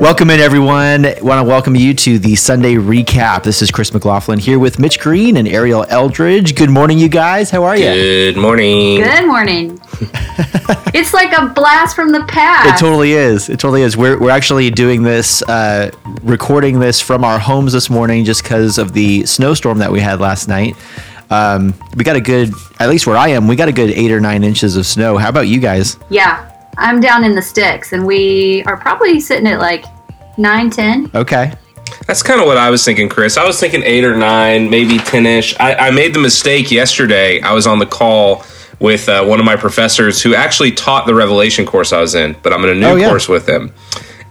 Welcome in, everyone. I want to welcome you to the Sunday recap. This is Chris McLaughlin here with Mitch Green and Ariel Eldridge. Good morning, you guys. How are you? Good morning. Good morning. it's like a blast from the past. It totally is. It totally is. We're, we're actually doing this, uh, recording this from our homes this morning just because of the snowstorm that we had last night. Um, we got a good, at least where I am, we got a good eight or nine inches of snow. How about you guys? Yeah, I'm down in the sticks, and we are probably sitting at like nine, ten. Okay. That's kind of what I was thinking, Chris. I was thinking eight or nine, maybe 10 ish. I, I made the mistake yesterday. I was on the call with uh, one of my professors who actually taught the Revelation course I was in, but I'm in a new Oh, yeah. course with him.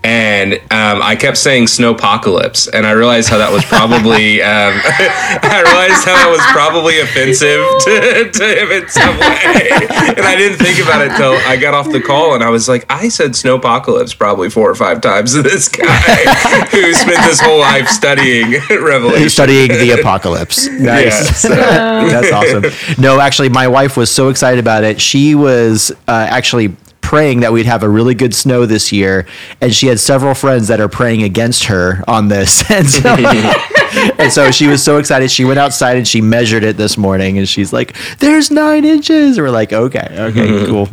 And um, I kept saying snowpocalypse, and I realized how that was probably um, I realized how that was probably offensive to, to him in some way, and I didn't think about it till I got off the call, and I was like, I said snowpocalypse probably four or five times to this guy who spent his whole life studying Revelation. Studying the apocalypse. Nice. so- That's awesome. No, actually, my wife was so excited about it. She was uh, actually praying that we'd have a really good snow this year, and she had several friends that are praying against her on this. And so, and so she was so excited. She went outside and she measured it this morning, and she's like, "There's nine inches." And we're like, "Okay, okay, cool."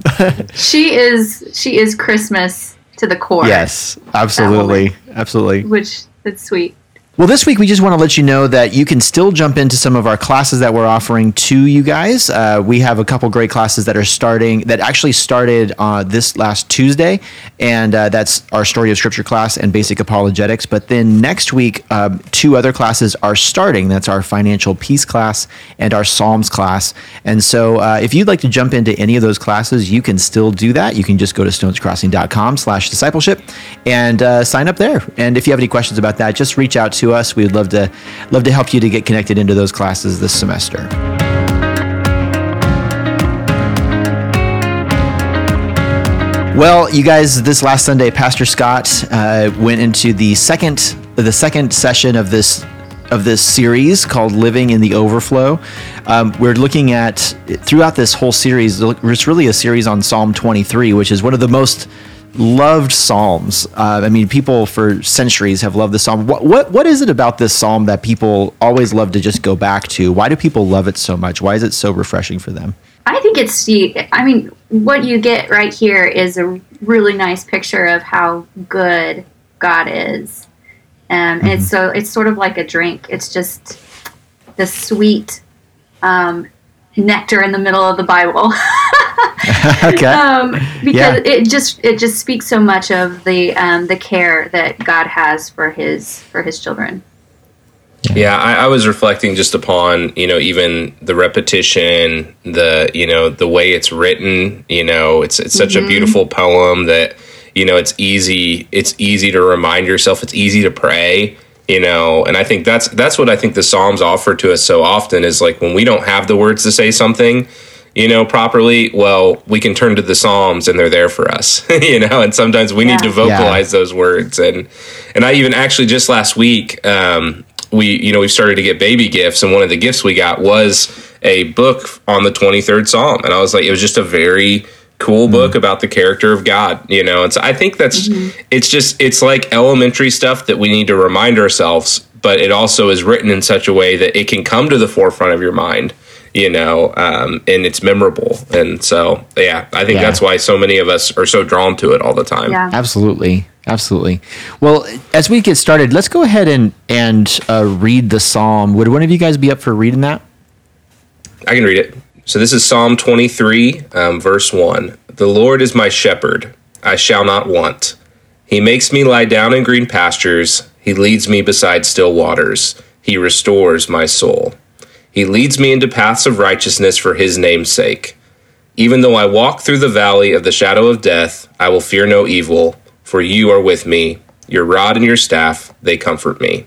She is she is Christmas to the core. yes, absolutely, absolutely. which that's sweet. Well, this week we just want to let you know that you can still jump into some of our classes that we're offering to you guys. Uh, we have a couple great classes that are starting, that actually started uh, this last Tuesday, and uh, that's our Story of Scripture class and Basic Apologetics. But then next week, um, two other classes are starting. That's our Financial Peace class and our Psalms class. And so uh, if you'd like to jump into any of those classes, you can still do that. You can just go to stonescrossing.com slash discipleship and uh, sign up there. And if you have any questions about that, just reach out to us. We would love to love to help you to get connected into those classes this semester. Well, you guys, this last Sunday, Pastor Scott uh, went into the second the second session of this of this series called "Living in the Overflow." Um, we're looking at throughout this whole series. It's really a series on Psalm 23, which is one of the most loved psalms. Uh, I mean, people for centuries have loved the psalm. What, what what is it about this psalm that people always love to just go back to? Why do people love it so much? Why is it so refreshing for them? I think it's the I mean, what you get right here is a really nice picture of how good God is. Um, and it's so it's sort of like a drink. It's just the sweet um, nectar in the middle of the Bible. okay. um, because Yeah. it just it just speaks so much of the um, the care that God has for his for his children. Yeah, I, I was reflecting just upon you know even the repetition, the you know the way it's written. You know, it's it's such a beautiful poem that you know it's easy it's easy to remind yourself. It's easy to pray. You know, and I think that's that's what I think the Psalms offer to us so often is like when we don't have the words to say something, you know, properly. Well, we can turn to the Psalms and they're there for us. you know, and sometimes we need to Yeah. vocalize those words and and I even actually just last week um, we you know we've started to get baby gifts and one of the gifts we got was a book on the 23rd psalm and i was like it was just a very cool book about the character of god you know and so i think that's it's just it's like elementary stuff that we need to remind ourselves but it also is written in such a way that it can come to the forefront of your mind you know um, and it's memorable and so yeah i think Yeah. that's why so many of us are so drawn to it all the time Yeah. Absolutely, absolutely. Well, as we get started, let's go ahead and and uh, read the psalm. Would one of you guys be up for reading that? I can read it. So this is Psalm 23, um, verse 1. The Lord is my shepherd, I shall not want. He makes me lie down in green pastures. He leads me beside still waters. He restores my soul. He leads me into paths of righteousness for his name's sake. Even though I walk through the valley of the shadow of death, I will fear no evil, for you are with me. Your rod and your staff, they comfort me.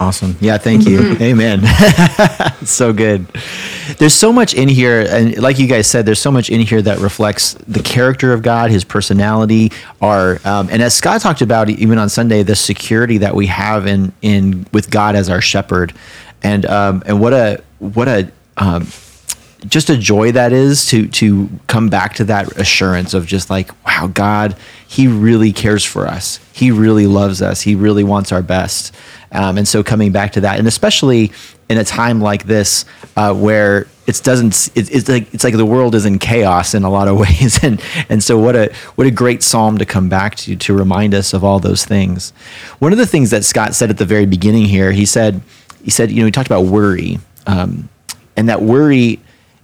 Awesome. Yeah, thank you. Amen. so good. there's so much in here, and like you guys said, there's so much in here that reflects the character of God, His personality, our, um, and as Scott talked about even on Sunday, the security that we have in in with God as our shepherd, and um, and what a what a um, just a joy that is to to come back to that assurance of just like wow god he really cares for us. He really loves us. He really wants our best. Um, and so coming back to that and especially in a time like this uh, where it doesn't it, it's like it's like the world is in chaos in a lot of ways. And and so what a what a great psalm to come back to to remind us of all those things. One of the things that scott said at the very beginning here he said he said you know he talked about worry. Um, and that worry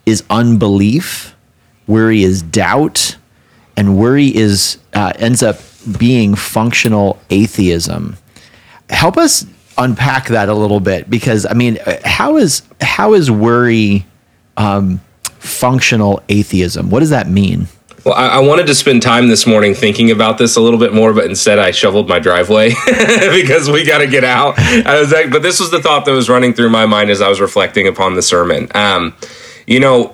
is unbelief, worry is doubt, and worry is uh, ends up being functional atheism. Help us unpack that a little bit because I mean, how is how is worry um, functional atheism? What does that mean? Well, I, I, wanted to spend time this morning thinking about this a little bit more, but instead I shoveled my driveway because we got to get out. I was like, but this was the thought that was running through my mind as I was reflecting upon the sermon. Um, you know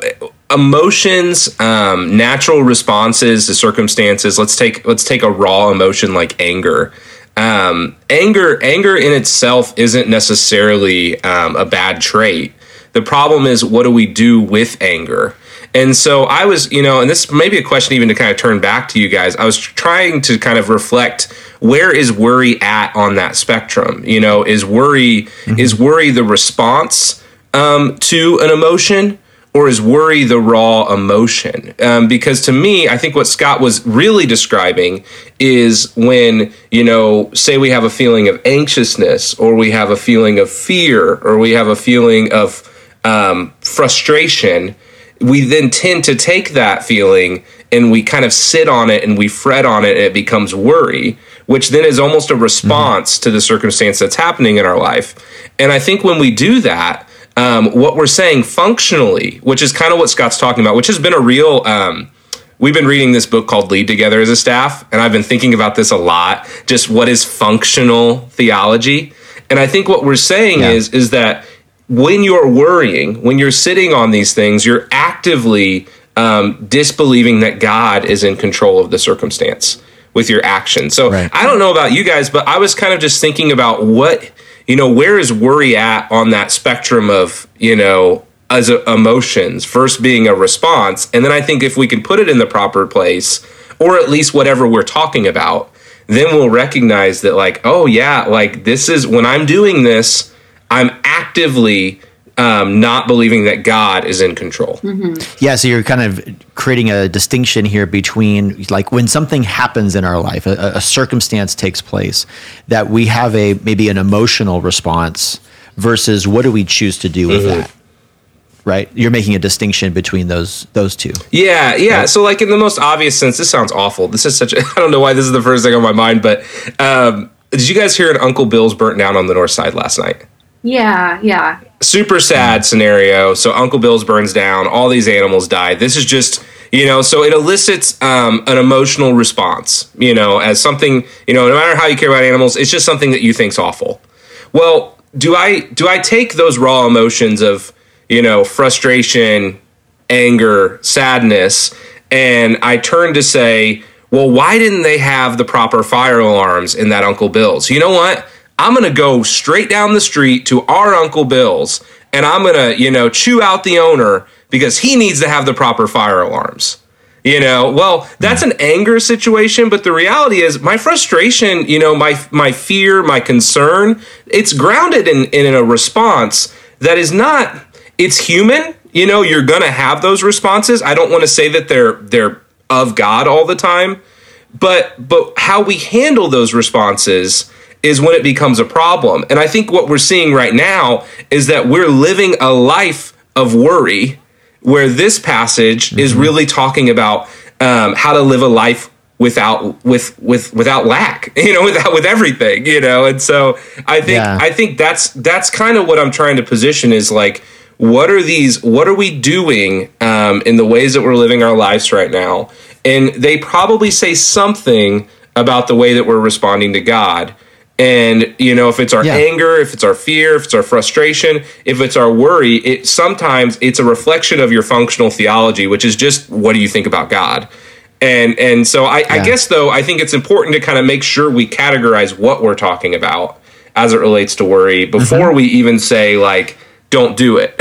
emotions um, natural responses to circumstances let's take let's take a raw emotion like anger. Um, anger anger in itself isn't necessarily um, a bad trait. The problem is what do we do with anger? And so i was you know and this may be a question even to kind of turn back to you guys. I was trying to kind of reflect where is worry at on that spectrum? You know is worry mm-hmm. is worry the response um, to an emotion or is worry the raw emotion? Um, because to me, I think what Scott was really describing is when, you know, say we have a feeling of anxiousness, or we have a feeling of fear, or we have a feeling of um, frustration, we then tend to take that feeling and we kind of sit on it and we fret on it and it becomes worry which then is almost a response mm-hmm. to the circumstance that's happening in our life and i think when we do that um, what we're saying functionally, which is kind of what Scott's talking about, which has been a real. Um, we've been reading this book called Lead Together as a Staff, and I've been thinking about this a lot. Just what is functional theology? And I think what we're saying yeah. is is that when you're worrying, when you're sitting on these things, you're actively um, disbelieving that God is in control of the circumstance with your action. So right. I don't know about you guys, but I was kind of just thinking about what you know, where is worry at on that spectrum of, you know, as a, emotions, first being a response. And then I think if we can put it in the proper place, or at least whatever we're talking about, then we'll recognize that, like, oh, yeah, like this is when I'm doing this, I'm actively um, not believing that God is in control. Mm-hmm. Yeah, so you're kind of creating a distinction here between like when something happens in our life, a, a circumstance takes place, that we have a maybe an emotional response versus what do we choose to do with mm-hmm. that right? You're making a distinction between those those two. Yeah, yeah. Right? So like in the most obvious sense, this sounds awful. This is such a, I don't know why this is the first thing on my mind, but um, did you guys hear an Uncle Bill's burnt down on the north side last night? Yeah, yeah. Super sad scenario. So Uncle Bill's burns down, all these animals die. This is just you know so it elicits um, an emotional response you know as something you know no matter how you care about animals it's just something that you think's awful. Well do i do i take those raw emotions of you know frustration anger sadness and i turn to say well why didn't they have the proper fire alarms in that uncle bill's? You know what I'm going to go straight down the street to our Uncle Bill's and I'm going to, you know, chew out the owner because he needs to have the proper fire alarms. You know, well, that's an anger situation, but the reality is my frustration, you know, my my fear, my concern, it's grounded in in a response that is not it's human. You know, you're going to have those responses. I don't want to say that they're they're of God all the time, but but how we handle those responses is when it becomes a problem. And I think what we're seeing right now is that we're living a life of worry where this passage mm-hmm. is really talking about um, how to live a life without with with without lack you know without with everything you know and so i think yeah. i think that's that's kind of what i'm trying to position is like what are these what are we doing um, in the ways that we're living our lives right now and they probably say something about the way that we're responding to god And you know, if it's our Yeah. anger, if it's our fear, if it's our frustration, if it's our worry, it sometimes it's a reflection of your functional theology, which is just what do you think about God? And and so I, I guess though I think it's important to kind of make sure we categorize what we're talking about as it relates to worry mm-hmm. before we even say like don't do it.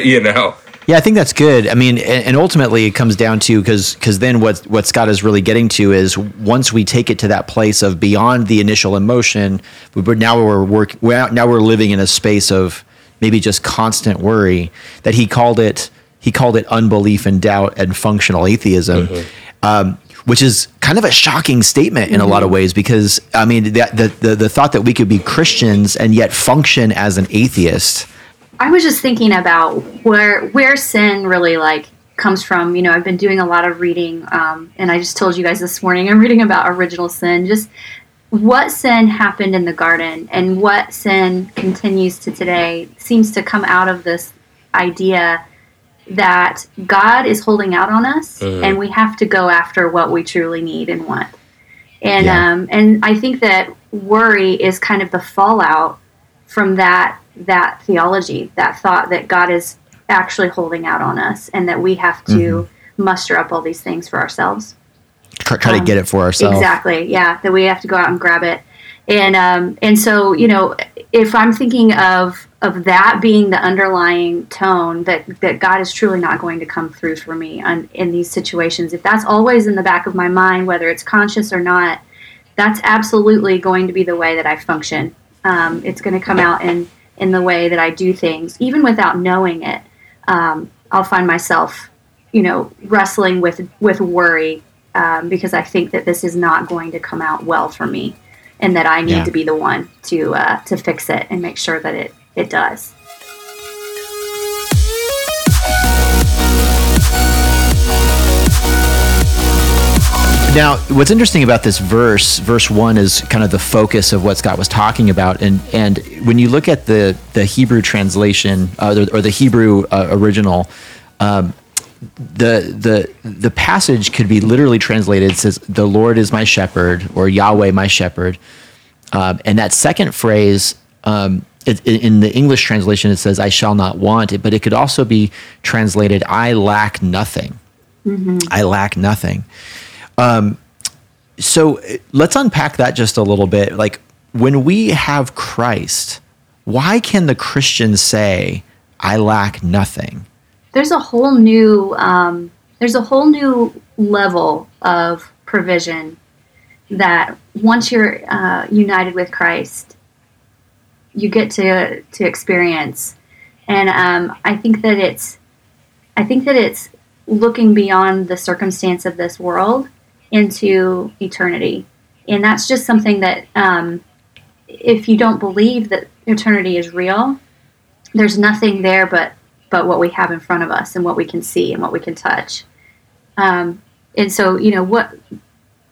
you know. Yeah, I think that's good. I mean, and, ultimately it comes down to because because then what what Scott is really getting to is once we take it to that place of beyond the initial emotion, we- we're now we're work we're out- now we're living in a space of maybe just constant worry that he called it he called it unbelief and doubt and functional atheism. Um, which is kind of a shocking statement in a lot of ways because I mean the the the thought that we could be Christians and yet function as an atheist. I was just thinking about where where sin really like comes from. You know, I've been doing a lot of reading, um, and I just told you guys this morning I'm reading about original sin. Just what sin happened in the garden and what sin continues to today seems to come out of this idea that God is holding out on us, and we have to go after what we truly need and want. And Yeah. um, and I think that worry is kind of the fallout from that that theology, that thought that God is actually holding out on us, and that we have to muster up all these things for ourselves. Try, try to Um, get it for ourselves. Exactly. Yeah, that we have to go out and grab it, and um, and so you know, if I'm thinking of of that being the underlying tone that that God is truly not going to come through for me on, in these situations, if that's always in the back of my mind, whether it's conscious or not, that's absolutely going to be the way that I function. Um, it's going to come out in in the way that I do things, even without knowing it. Um, I'll find myself, you know, wrestling with with worry um, because I think that this is not going to come out well for me, and that I need Yeah. to be the one to uh, to fix it and make sure that it it does. Now, what's interesting about this verse, verse one, is kind of the focus of what Scott was talking about, and and when you look at the the Hebrew translation uh, or, or the Hebrew uh, original, um, the the the passage could be literally translated. It says, "The Lord is my shepherd," or "Yahweh my shepherd," um, and that second phrase. Um, it, in the English translation, it says, "I shall not want," it, but it could also be translated, "I lack nothing." I lack nothing so uh, let's unpack that just a little bit. Like when we have Christ, why can the Christian say, "I lack nothing"? There's a whole new um, there's a whole new level of provision that once you're uh, united with Christ, you get to to experience, and um, I think that it's I think that it's looking beyond the circumstance of this world into eternity, and that's just something that um, if you don't believe that eternity is real, there's nothing there but but what we have in front of us and what we can see and what we can touch. Um, and so, you know, what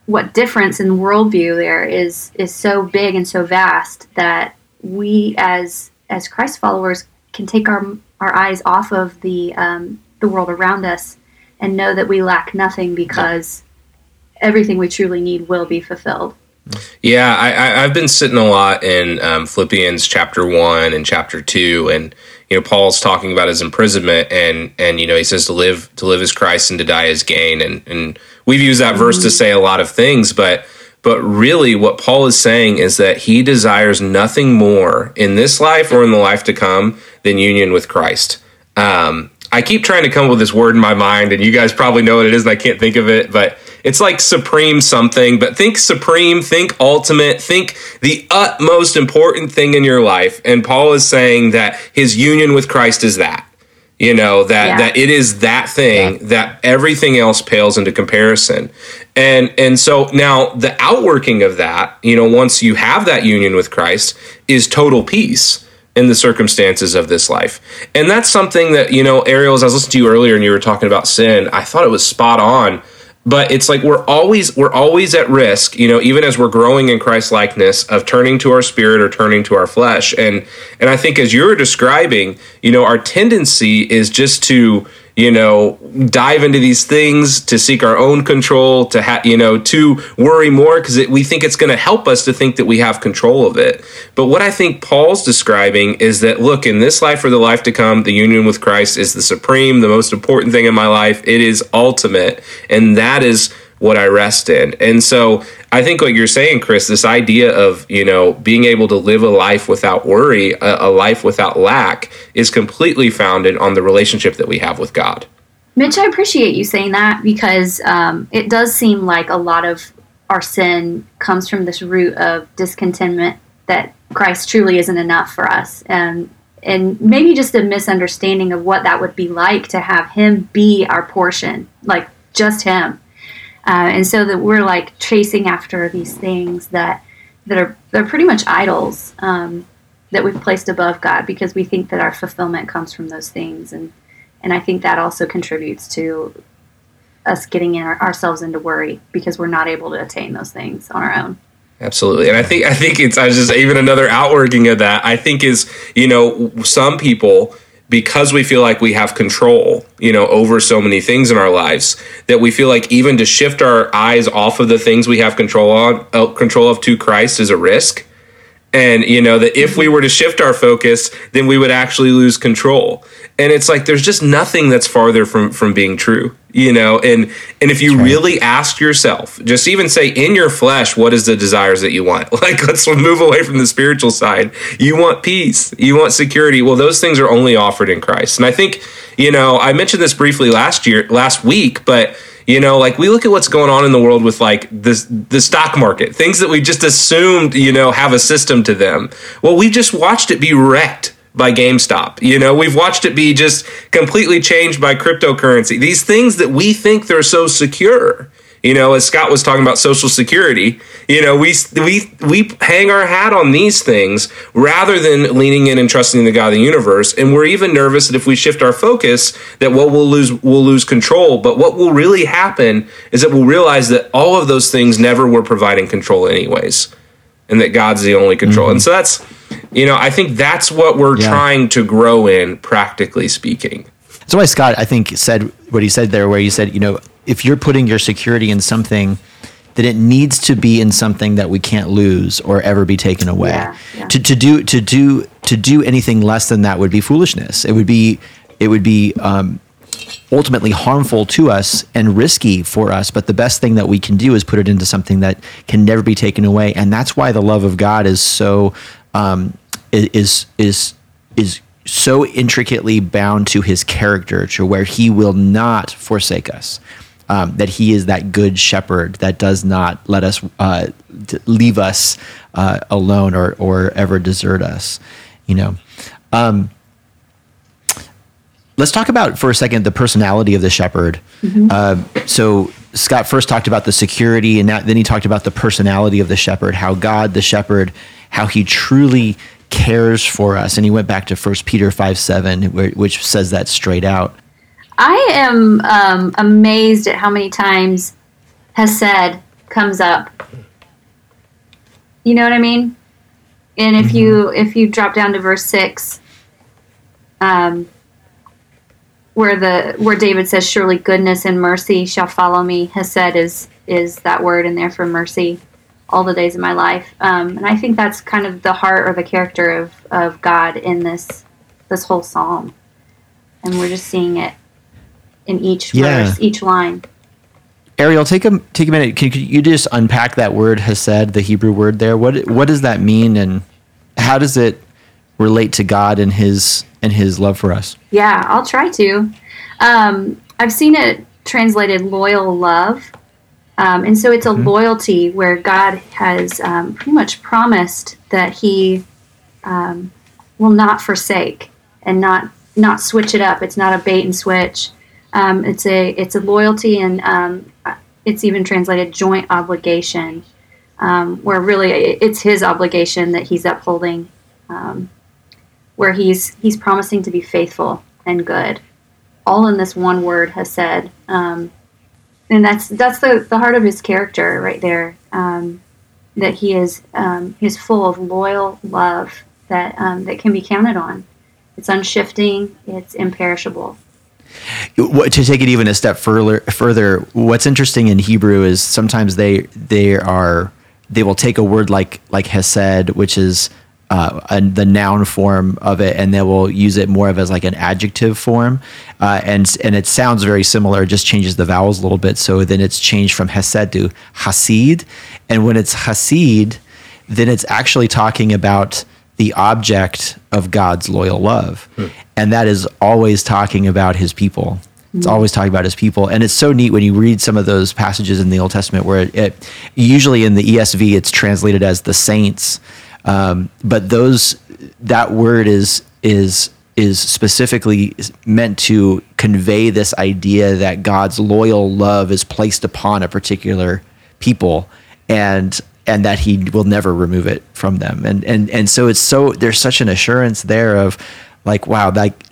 what difference in worldview there is is so big and so vast that we as as Christ followers can take our our eyes off of the um, the world around us and know that we lack nothing because everything we truly need will be fulfilled. Yeah, I, I, I've been sitting a lot in um, Philippians chapter one and chapter two, and you know Paul's talking about his imprisonment, and and you know he says to live to live is Christ and to die is gain, and and we've used that verse to say a lot of things, but but really what Paul is saying is that he desires nothing more in this life or in the life to come than union with Christ. Um, I keep trying to come up with this word in my mind, and you guys probably know what it is, and I can't think of it, but it's like supreme something. But think supreme, think ultimate, think the utmost important thing in your life. And Paul is saying that his union with Christ is that. You know that Yeah. that it is that thing that everything else pales into comparison, and and so now the outworking of that, you know, once you have that union with Christ, is total peace in the circumstances of this life. And that's something that, you know, Ariel, as I was listening to you earlier and you were talking about sin, I thought it was spot on. But it's like we're always we're always at risk, you know, even as we're growing in Christ likeness of turning to our spirit or turning to our flesh. And and I think as you're describing, you know, our tendency is just to you know, dive into these things to seek our own control, to have, you know, to worry more because we think it's going to help us to think that we have control of it. But what I think Paul's describing is that, look, in this life or the life to come, the union with Christ is the supreme, the most important thing in my life. It is ultimate. And that is what I rest in. And so I think what you're saying, Chris, this idea of, you know, being able to live a life without worry, a, a, life without lack, is completely founded on the relationship that we have with God. Mitch, I appreciate you saying that because um, it does seem like a lot of our sin comes from this root of discontentment that Christ truly isn't enough for us. And and maybe just a misunderstanding of what that would be like to have him be our portion, like just him uh, and so that we're like chasing after these things that that are they're pretty much idols um, that we've placed above God because we think that our fulfillment comes from those things, and and I think that also contributes to us getting in our, ourselves into worry because we're not able to attain those things on our own. Absolutely. And I think I think it's I just even another outworking of that, I think is, you know, some people because we feel like we have control, you know, over so many things in our lives that we feel like even to shift our eyes off of the things we have control on, uh, control of to Christ is a risk. And you know that if we were to shift our focus, then we would actually lose control. And it's like there's just nothing that's farther from from being true you know and and if you right. really ask yourself just even say in your flesh what is the desires that you want? Like let's move away from the spiritual side. You want peace. You want security. Well those things are only offered in christ. And i think you know i mentioned this briefly last year last week but you know like we look at what's going on in the world with like this the stock market things that we just assumed you know have a system to them. Well we just watched it be wrecked by GameStop. You know, we've watched it be just completely changed by cryptocurrency. These things that we think they're so secure. You know, as Scott was talking about social security, you know, we we we hang our hat on these things rather than leaning in and trusting the God of the universe. And we're even nervous that if we shift our focus, that what we'll lose we'll lose control. But what will really happen is that we'll realize that all of those things never were providing control anyways, and that God's the only control. Mm-hmm. And so that's you know, I think that's what we're yeah. trying to grow in, practically speaking. That's why Scott, I think, said what he said there, where he said, you know, if you're putting your security in something, then it needs to be in something that we can't lose or ever be taken away. Yeah, yeah. To, to do to do to do anything less than that would be foolishness. It would be it would be um, ultimately harmful to us and risky for us. But the best thing that we can do is put it into something that can never be taken away. And that's why the love of God is so um, is is is so intricately bound to his character to where he will not forsake us. Um, that he is that good shepherd that does not let us uh, leave us uh, alone or or ever desert us. You know. Um, let's talk about for a second the personality of the shepherd. Mm-hmm. Uh, so Scott first talked about the security, and then he talked about the personality of the shepherd. How God, the shepherd, how He truly cares for us. And he went back to First Peter five seven, which says that straight out. I am um, amazed at how many times Hesed comes up. You know what I mean? And if mm-hmm. you if you drop down to verse six, um, where the where David says, "Surely goodness and mercy shall follow me," Hesed is is that word in there for mercy all the days of my life. Um, and I think that's kind of the heart or the character of, of God in this this whole psalm. And we're just seeing it in each yeah. verse, each line. Ariel, take a take a minute. Can, can you just unpack that word Hesed, the Hebrew word there? What what does that mean, and how does it relate to God and His and His love for us? Yeah, I'll try to. Um, I've seen it translated loyal love, um, and so it's a mm-hmm. loyalty where God has um, pretty much promised that He um, will not forsake and not not switch it up. It's not a bait and switch. Um, it's a it's a loyalty and um, it's even translated joint obligation, um, where really it's His obligation that He's upholding, where He's He's promising to be faithful and good, all in this one word Hesed. Um, and that's that's the, the heart of his character right there. Um, that he is um, he's full of loyal love that um, that can be counted on. It's unshifting. It's imperishable. to take it even a step further, further, what's interesting in Hebrew is sometimes they they are they will take a word like like hesed, which is uh, a, the noun form of it, and they will use it more of as like an adjective form, uh, and and it sounds very similar. It just changes the vowels a little bit. So then it's changed from hesed to hasid, and when it's hasid, then it's actually talking about the object of God's loyal love, hmm. and that is always talking about His people. It's always talking about his people, and it's so neat when you read some of those passages in the Old Testament where it, it usually in the ESV it's translated as the saints, um, but those that word is is is specifically meant to convey this idea that God's loyal love is placed upon a particular people and and that he will never remove it from them. And and and so it's so there's such an assurance there of like wow like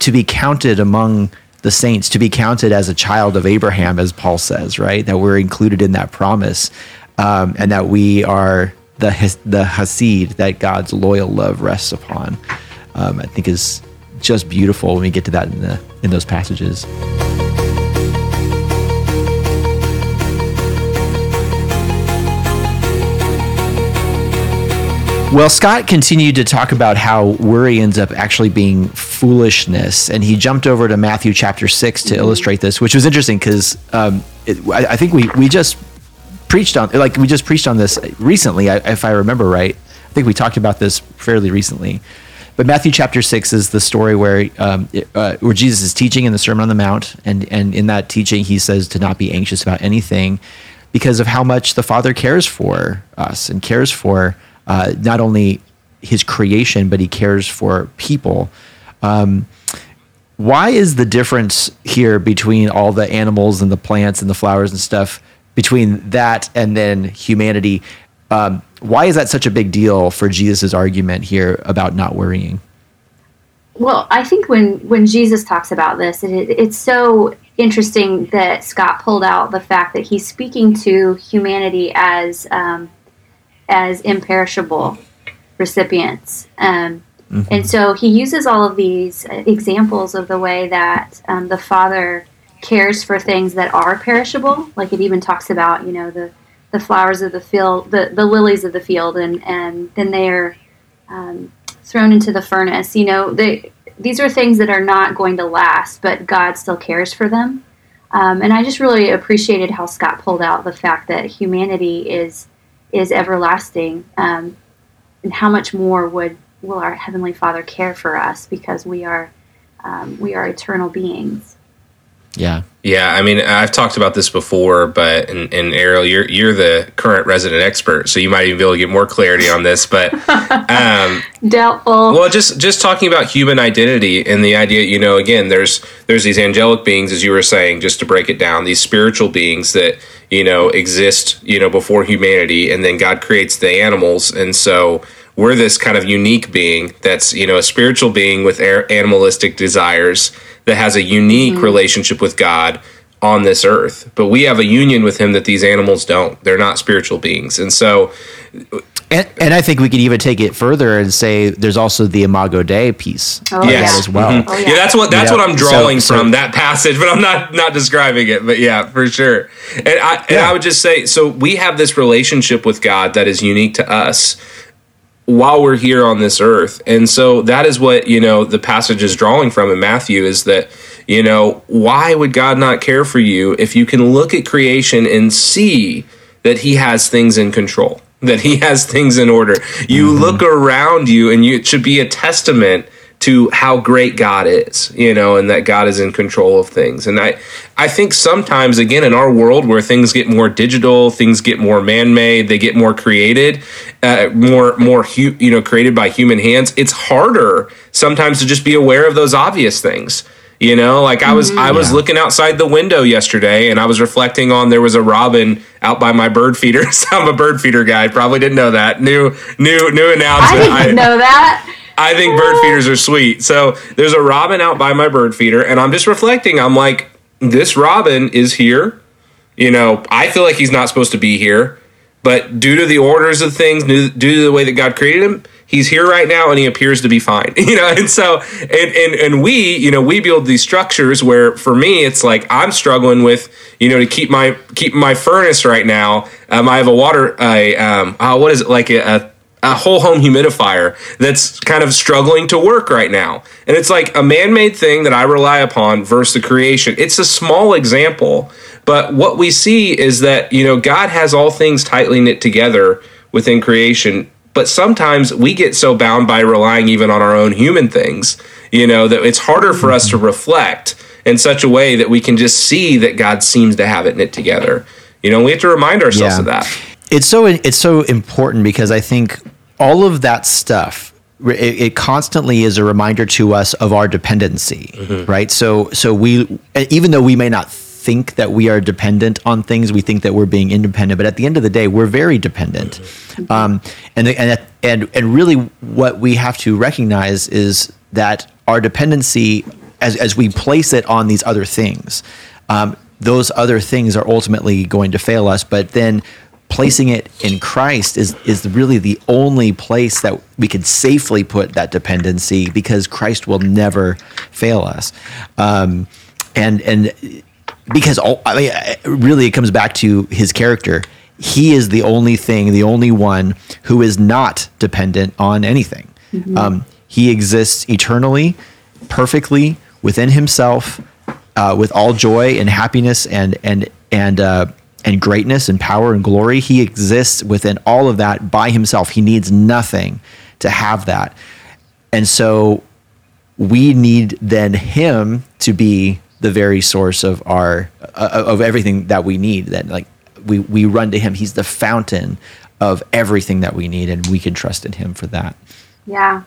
to be counted among the saints to be counted as a child of Abraham as Paul says right? That we're included in that promise um, and that we are the the Hasid that God's loyal love rests upon. Um, I think is just beautiful when we get to that in the in those passages. Well, Scott continued to talk about how worry ends up actually being foolishness, and he jumped over to Matthew chapter six to illustrate this, which was interesting because um, I, I, think we we just preached on like we just preached on this recently if i remember right. I think we talked about this fairly recently. But matthew chapter 6 is the story where um, uh, where jesus is teaching in the sermon on the mount and and in that teaching he says to not be anxious about anything because of how much the father cares for us and cares for uh, not only his creation but he cares for people. Um, why is the difference here between all the animals and the plants and the flowers and stuff between that and then humanity. Um, why is that such a big deal for Jesus' argument here about not worrying? Well, I think when when Jesus talks about this, it, it's so interesting that Scott pulled out the fact that he's speaking to humanity as um, as imperishable recipients, um, mm-hmm. and so he uses all of these examples of the way that um, the Father cares for things that are perishable. Like it even talks about, you know, the, the flowers of the field, the, the lilies of the field, and, and then they are um, thrown into the furnace. You know, they, these are things that are not going to last, but God still cares for them. Um, and I just really appreciated how Scott pulled out the fact that humanity is is everlasting, um, and how much more would will our heavenly Father care for us because we are um, we are eternal beings. Yeah. Yeah, I mean, I've talked about this before, but and, and Ariel, you're you're the current resident expert, so you might even be able to get more clarity on this. But um, doubtful. Well, just just talking about human identity and the idea, you know, again, there's there's these angelic beings, as you were saying, just to break it down, these spiritual beings that you know exist, you know, before humanity, and then God creates the animals, and so we're this kind of unique being that's you know a spiritual being with animalistic desires that has a unique mm-hmm. relationship with God on this earth. But we have a union with him that these animals don't. They're not spiritual beings. And so and, and I think we could even take it further and say there's also the Imago Dei piece oh, yes. as well. Mm-hmm. Oh, yeah. yeah. that's what that's what I'm drawing so, from so, that passage, but I'm not not describing it. But yeah, for sure. And I and yeah. I would just say so we have this relationship with God that is unique to us while we're here on this earth. And so that is what, you know, the passage is drawing from in Matthew is that, you know, why would God not care for you if you can look at creation and see that he has things in control, that he has things in order. You mm-hmm. look around you and you, it should be a testament to how great God is, you know, and that God is in control of things. And I, I think sometimes, again, in our world where things get more digital, things get more man-made, they get more created, uh, more, more, hu- you know, created by human hands. It's harder sometimes to just be aware of those obvious things. You know, like I was, mm-hmm. I was yeah. looking outside the window yesterday, and I was reflecting on there was a robin out by my bird feeder. so I'm a bird feeder guy. Probably didn't know that. New, new, new announcement. I didn't I, know that. I think bird feeders are sweet. So there's a robin out by my bird feeder, and I'm just reflecting. I'm like, this robin is here. You know, I feel like he's not supposed to be here, but due to the orders of things, due to the way that God created him, he's here right now and he appears to be fine you know and so and, and and we you know we build these structures where for me it's like i'm struggling with you know to keep my keep my furnace right now um, i have a water i um uh, what is it like a, a a whole home humidifier that's kind of struggling to work right now. And it's like a man made thing that I rely upon versus the creation. It's a small example, but what we see is that, you know, God has all things tightly knit together within creation. But sometimes we get so bound by relying even on our own human things, you know, that it's harder for us to mm-hmm. reflect in such a way that we can just see that God seems to have it knit together. You know, we have to remind ourselves Yeah. of that. It's so it's so important because I think all of that stuff it, it constantly is a reminder to us of our dependency, right? So so we even though we may not think that we are dependent on things, we think that we're being independent, but at the end of the day, we're very dependent. Um, and and and and really, what we have to recognize is that our dependency, as as we place it on these other things, um, those other things are ultimately going to fail us. But then placing it in Christ is is really the only place that we can safely put that dependency because Christ will never fail us. Um, and and because all, I mean, really, it comes back to his character. He is the only thing, the only one who is not dependent on anything. Um, he exists eternally, perfectly within himself, uh, with all joy and happiness and and and uh, and greatness and power and glory. He exists within all of that by himself. He needs nothing to have that, and so we need then him to be the very source of our uh, of everything that we need that like we we run to him he's the fountain of everything that we need and we can trust in him for that Yeah.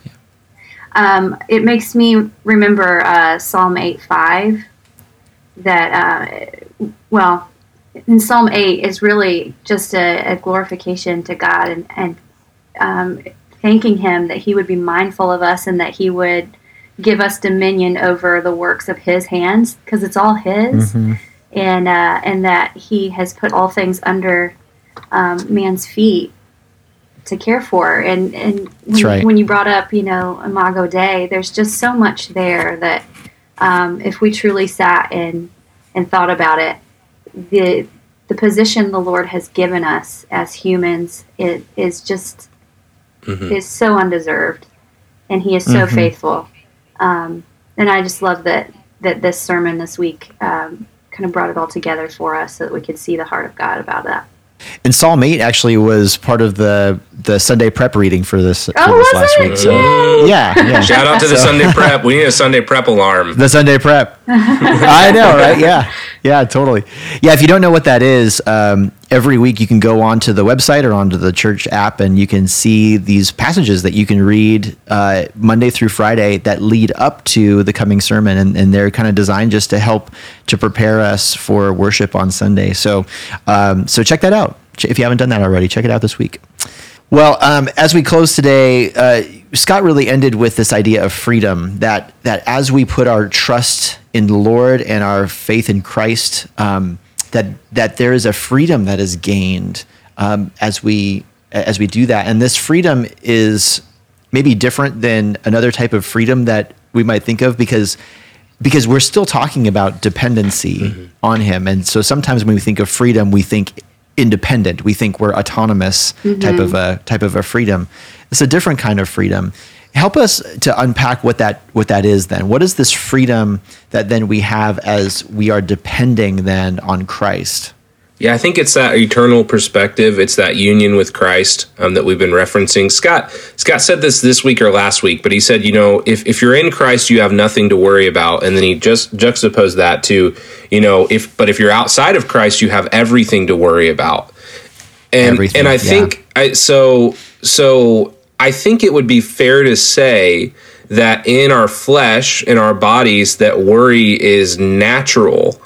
Um, it makes me remember uh, Psalm 8 5 that, uh, well, in Psalm 8 is really just a, a glorification to God and, and um, thanking Him that He would be mindful of us and that He would give us dominion over the works of His hands because it's all His. And, uh, and that He has put all things under um, man's feet to care for. And and when, right. when you brought up, you know, Imago Dei, there's just so much there that um, if we truly sat and and thought about it, the the position the Lord has given us as humans it is just is so undeserved, and He is so Mhm. faithful. Um, and I just love that that this sermon this week um, kind of brought it all together for us, so that we could see the heart of God about that. And psalm 8 actually was part of the the sunday prep reading for this, for Oh, this was last it? week so yeah yeah Shout out to the So- Sunday prep. We need a Sunday prep alarm. The Sunday prep. I know, right? Yeah. Yeah, totally. Yeah, if you don't know what that is, um, every week you can go onto the website or onto the church app and you can see these passages that you can read uh, Monday through Friday that lead up to the coming sermon. And, and they're kind of designed just to help to prepare us for worship on Sunday. So, um, so check that out. If you haven't done that already, check it out this week. Well, um, as we close today, uh, Scott really ended with this idea of freedom. That that as we put our trust in the Lord and our faith in Christ, um, that that there is a freedom that is gained um, as we as we do that, and this freedom is maybe different than another type of freedom that we might think of because because we're still talking about dependency on him. And so sometimes when we think of freedom we think independent. We think we're autonomous type of a type of a freedom. It's a different kind of freedom help us to unpack what that what that is then what is this freedom that then we have as we are depending then on christ Yeah, I think it's that eternal perspective. It's that union with Christ um, that we've been referencing. Scott Scott said this this week or last week, but he said, you know, if, if you're in Christ, you have nothing to worry about, and then he just juxtaposed that to, you know, if but if you're outside of Christ, you have everything to worry about. And Everything, and I yeah. think I so so I think it would be fair to say that in our flesh, in our bodies, that worry is natural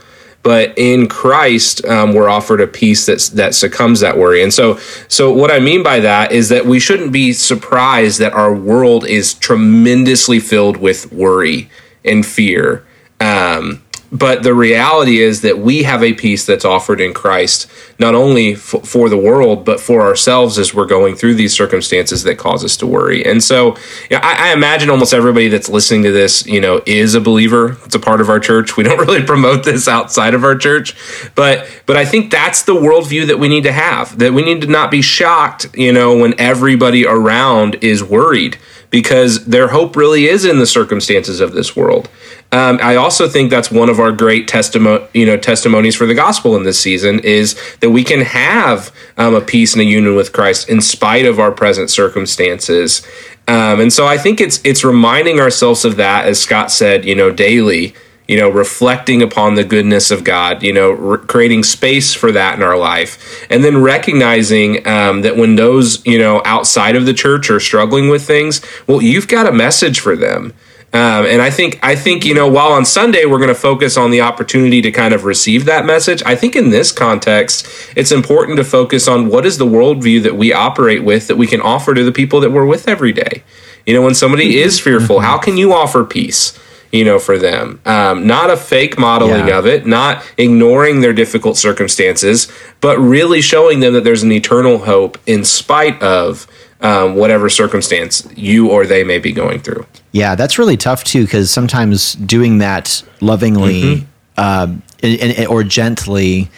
but in Christ, um, we're offered a peace that's that succumbs that worry. And so, so what I mean by that is that we shouldn't be surprised that our world is tremendously filled with worry and fear, um, but the reality is that we have a peace that's offered in Christ, not only f- for the world, but for ourselves as we're going through these circumstances that cause us to worry. And so, you know, I, I, imagine almost everybody that's listening to this, you know, is a believer. It's a part of our church. We don't really promote this outside of our church, but but I think that's the worldview that we need to have. That we need to not be shocked, you know, when everybody around is worried because their hope really is in the circumstances of this world. Um, I also think that's one of our great testimony, you know, testimonies for the gospel in this season is that we can have um, a peace and a union with Christ in spite of our present circumstances. Um, and so I think it's it's reminding ourselves of that, as Scott said, you know, daily. You know, reflecting upon the goodness of God. You know, re- creating space for that in our life, and then recognizing um, that when those you know outside of the church are struggling with things, well, you've got a message for them um, and I think I think you know while on Sunday we're going to focus on the opportunity to kind of receive that message. I think in this context it's important to focus on what is the worldview that we operate with that we can offer to the people that we're with every day. You know, when somebody mm-hmm. is fearful, how can you offer peace? You know, for them, um, not a fake modeling yeah. of it, not ignoring their difficult circumstances, but really showing them that there's an eternal hope in spite of um, whatever circumstance you or they may be going through. Yeah, that's really tough too, because sometimes doing that lovingly mm-hmm. Um, and, and, or gently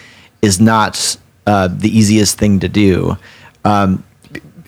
is not uh, the easiest thing to do. Um,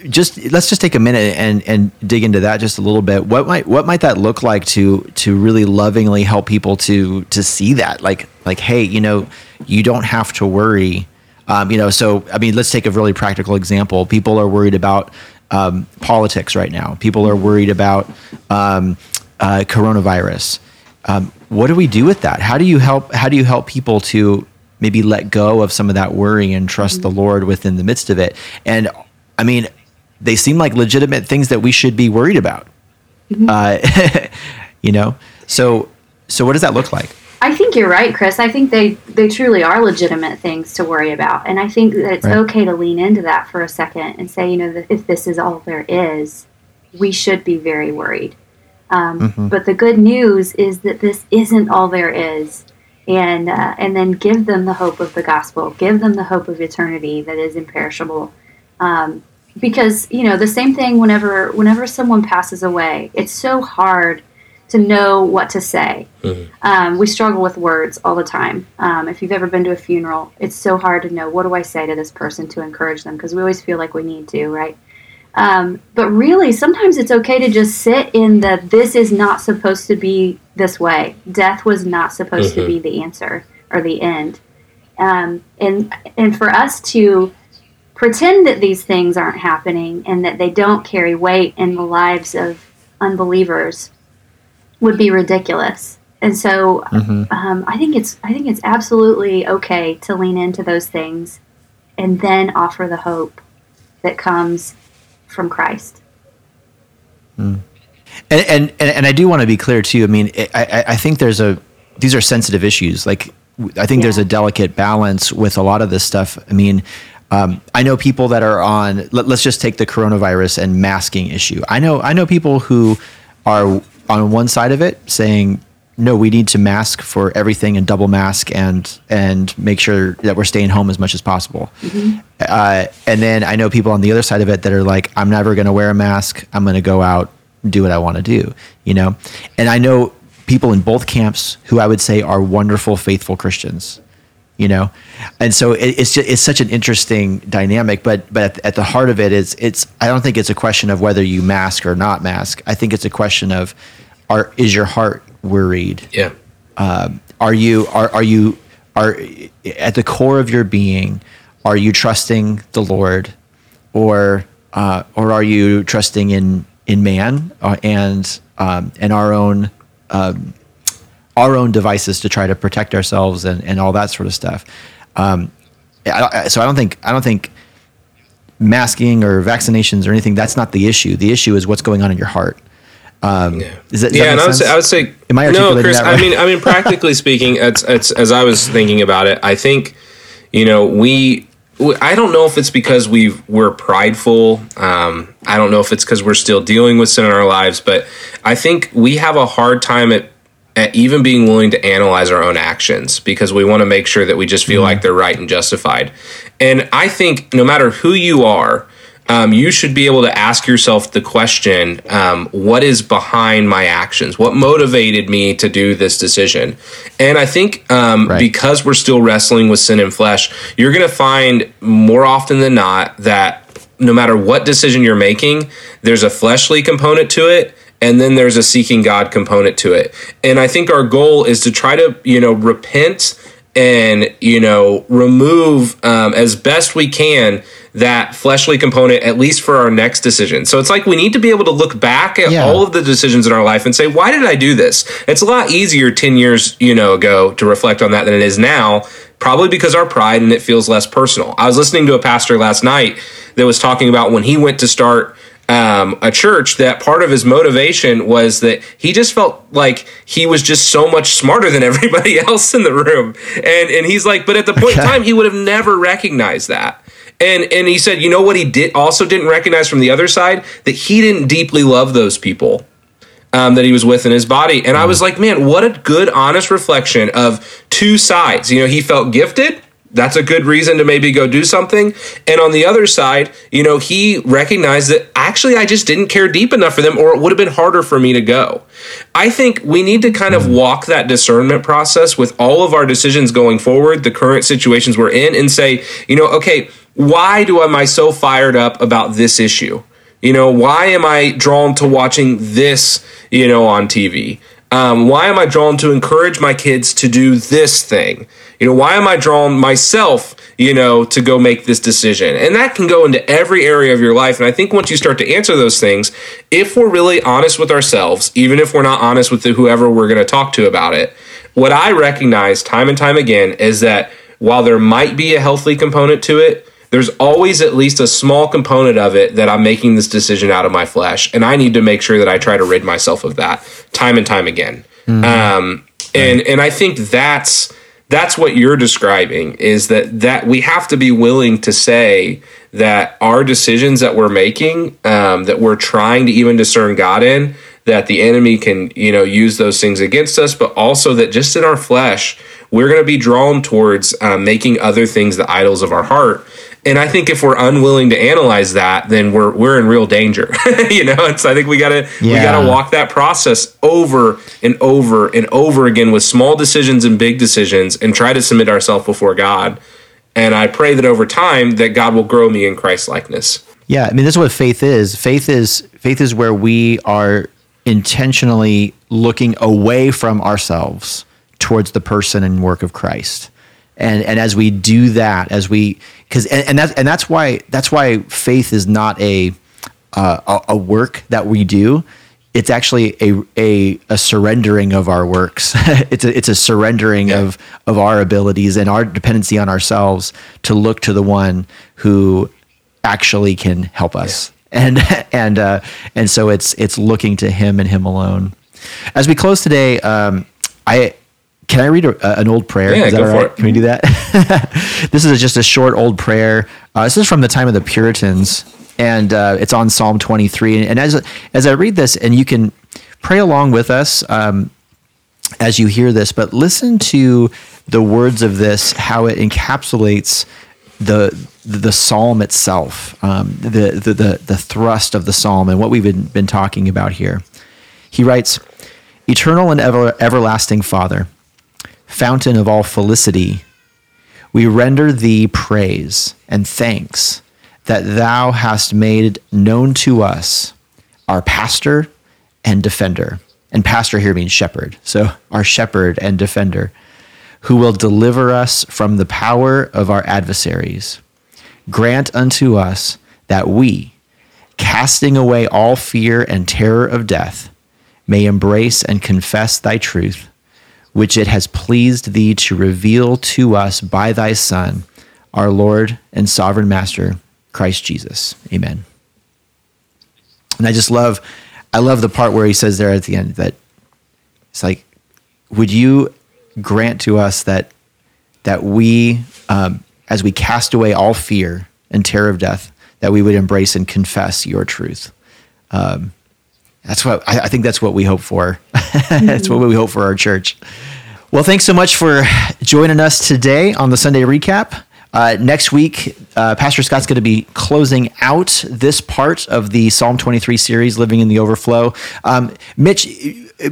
just let's just take a minute and and dig into that just a little bit. What might what might that look like to to really lovingly help people to to see that like like hey, you know, you don't have to worry. Um, you know, so I mean, let's take a really practical example. People are worried about um, politics right now. People are worried about um, uh, coronavirus. Um, what do we do with that? How do you help? How do you help people to maybe let go of some of that worry and trust mm-hmm. the Lord within the midst of it? And I mean, they seem like legitimate things that we should be worried about. Mm-hmm. Uh, you know, so so what does that look like? I think you're right, Chris. I think they they truly are legitimate things to worry about, and I think that it's right. okay to lean into that for a second and say, you know, that if this is all there is, we should be very worried. Um, mm-hmm. But the good news is that this isn't all there is, and uh, and then give them the hope of the gospel, give them the hope of eternity that is imperishable. Um, because you know the same thing whenever whenever someone passes away, it's so hard to know what to say. Mm-hmm. Um, we struggle with words all the time. Um, if you've ever been to a funeral, it's so hard to know what do I say to this person to encourage them because we always feel like we need to, right? Um, but really, sometimes it's okay to just sit in the this is not supposed to be this way. Death was not supposed mm-hmm. to be the answer or the end. Um, and and for us to pretend that these things aren't happening and that they don't carry weight in the lives of unbelievers would be ridiculous. And so mm-hmm. um, I think it's I think it's absolutely okay to lean into those things and then offer the hope that comes from Christ. Mm. And, and and I do want to be clear too. I mean, I I think there's a these are sensitive issues. Like I think yeah. there's a delicate balance with a lot of this stuff. I mean, um, I know people that are on. Let, us just take the coronavirus and masking issue. I know I know people who are on one side of it saying no, we need to mask for everything and double mask and and make sure that we're staying home as much as possible. Mm-hmm. Uh, and then I know people on the other side of it that are like, I'm never going to wear a mask. I'm going to go out, do what I want to do. You know, and I know people in both camps who I would say are wonderful, faithful Christians. You know, and so it, it's just, it's such an interesting dynamic. But but at, at the heart of it is it's I don't think it's a question of whether you mask or not mask. I think it's a question of are is your heart worried? Yeah. Um, are you are are you are at the core of your being? Are you trusting the Lord, or uh, or are you trusting in in man uh, and um, and our own um, our own devices to try to protect ourselves and, and all that sort of stuff? Um, I, so I don't think I don't think masking or vaccinations or anything that's not the issue. The issue is what's going on in your heart. Um, yeah, that, yeah, and I would, say, I would say, am I no, Chris? Right? I mean, I mean, practically speaking, it's, it's as I was thinking about it. I think, you know, we. I don't know if it's because we we're prideful. Um, I don't know if it's because we're still dealing with sin in our lives, but I think we have a hard time at at even being willing to analyze our own actions because we want to make sure that we just feel mm-hmm. like they're right and justified. And I think no matter who you are, um, you should be able to ask yourself the question um, what is behind my actions? What motivated me to do this decision? And I think um, right. because we're still wrestling with sin and flesh, you're going to find more often than not that no matter what decision you're making, there's a fleshly component to it and then there's a seeking God component to it. And I think our goal is to try to, you know, repent and, you know, remove um, as best we can that fleshly component, at least for our next decision. So it's like we need to be able to look back at yeah. all of the decisions in our life and say, why did I do this? It's a lot easier 10 years, you know, ago to reflect on that than it is now, probably because our pride and it feels less personal. I was listening to a pastor last night that was talking about when he went to start um, a church that part of his motivation was that he just felt like he was just so much smarter than everybody else in the room. And and he's like, but at the point in time, he would have never recognized that. And and he said, you know what he did also didn't recognize from the other side that he didn't deeply love those people. Um, that he was with in his body. And I was like, man, what a good, honest reflection of two sides. You know, he felt gifted that's a good reason to maybe go do something. And on the other side, you know, he recognized that actually I just didn't care deep enough for them or it would have been harder for me to go. I think we need to kind of walk that discernment process with all of our decisions going forward, the current situations we're in, and say, you know, okay, why do am I so fired up about this issue? You know, why am I drawn to watching this, you know, on TV? Um, why am I drawn to encourage my kids to do this thing? You know, why am I drawn myself, you know, to go make this decision? And that can go into every area of your life. And I think once you start to answer those things, if we're really honest with ourselves, even if we're not honest with whoever we're going to talk to about it, what I recognize time and time again is that while there might be a healthy component to it, there's always at least a small component of it that I'm making this decision out of my flesh. And I need to make sure that I try to rid myself of that time and time again. Mm-hmm. Um, and, and I think that's that's what you're describing is that that we have to be willing to say that our decisions that we're making um, that we're trying to even discern god in that the enemy can you know use those things against us but also that just in our flesh we're going to be drawn towards uh, making other things the idols of our heart and I think if we're unwilling to analyze that, then we're we're in real danger. you know, and so I think we gotta yeah. we gotta walk that process over and over and over again with small decisions and big decisions, and try to submit ourselves before God. And I pray that over time that God will grow me in Christ likeness. Yeah, I mean, this is what faith is. Faith is faith is where we are intentionally looking away from ourselves towards the person and work of Christ. And and as we do that, as we because and, and that's and that's why that's why faith is not a uh, a, work that we do. It's actually a a, a surrendering of our works. it's a it's a surrendering yeah. of of our abilities and our dependency on ourselves to look to the one who actually can help us. Yeah. And and uh, and so it's it's looking to him and him alone. As we close today, um, I can I read a, an old prayer? Yeah, is that go right? Can we do that? this is just a short old prayer. Uh, this is from the time of the Puritans, and uh, it's on Psalm 23. And as as I read this, and you can pray along with us um, as you hear this, but listen to the words of this, how it encapsulates the the psalm itself, um, the, the the the thrust of the psalm, and what we've been, been talking about here. He writes, "Eternal and ever, everlasting Father." Fountain of all felicity, we render thee praise and thanks that thou hast made known to us our pastor and defender. And pastor here means shepherd. So, our shepherd and defender, who will deliver us from the power of our adversaries. Grant unto us that we, casting away all fear and terror of death, may embrace and confess thy truth which it has pleased thee to reveal to us by thy Son, our Lord and sovereign Master, Christ Jesus. Amen. And I just love, I love the part where he says there at the end that it's like, would you grant to us that that we, um, as we cast away all fear and terror of death, that we would embrace and confess your truth. Um, That's what I, I think. That's what we hope for. that's what we hope for our church. Well, thanks so much for joining us today on the Sunday recap. Uh, next week, uh, Pastor Scott's going to be closing out this part of the Psalm 23 series, Living in the Overflow. Um, Mitch,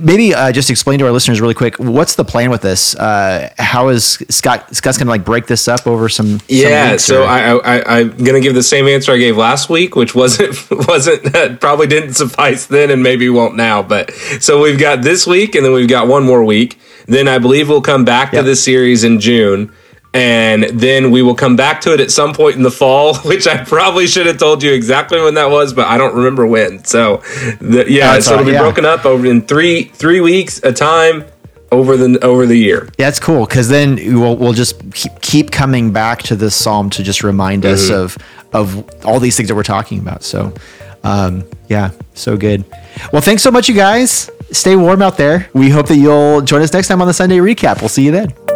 maybe uh, just explain to our listeners really quick what's the plan with this? Uh, how is Scott Scott's going to like break this up over some? Yeah, some so I, I I'm going to give the same answer I gave last week, which wasn't wasn't probably didn't suffice then, and maybe won't now. But so we've got this week, and then we've got one more week. Then I believe we'll come back yep. to this series in June and then we will come back to it at some point in the fall, which I probably should have told you exactly when that was, but I don't remember when. So, the, yeah, That's so it'll be yeah. broken up over in three three weeks a time over the over the year. Yeah, that's cool because then we'll we'll just keep, keep coming back to this psalm to just remind mm-hmm. us of of all these things that we're talking about. So, um, yeah, so good. Well, thanks so much, you guys. Stay warm out there. We hope that you'll join us next time on the Sunday recap. We'll see you then.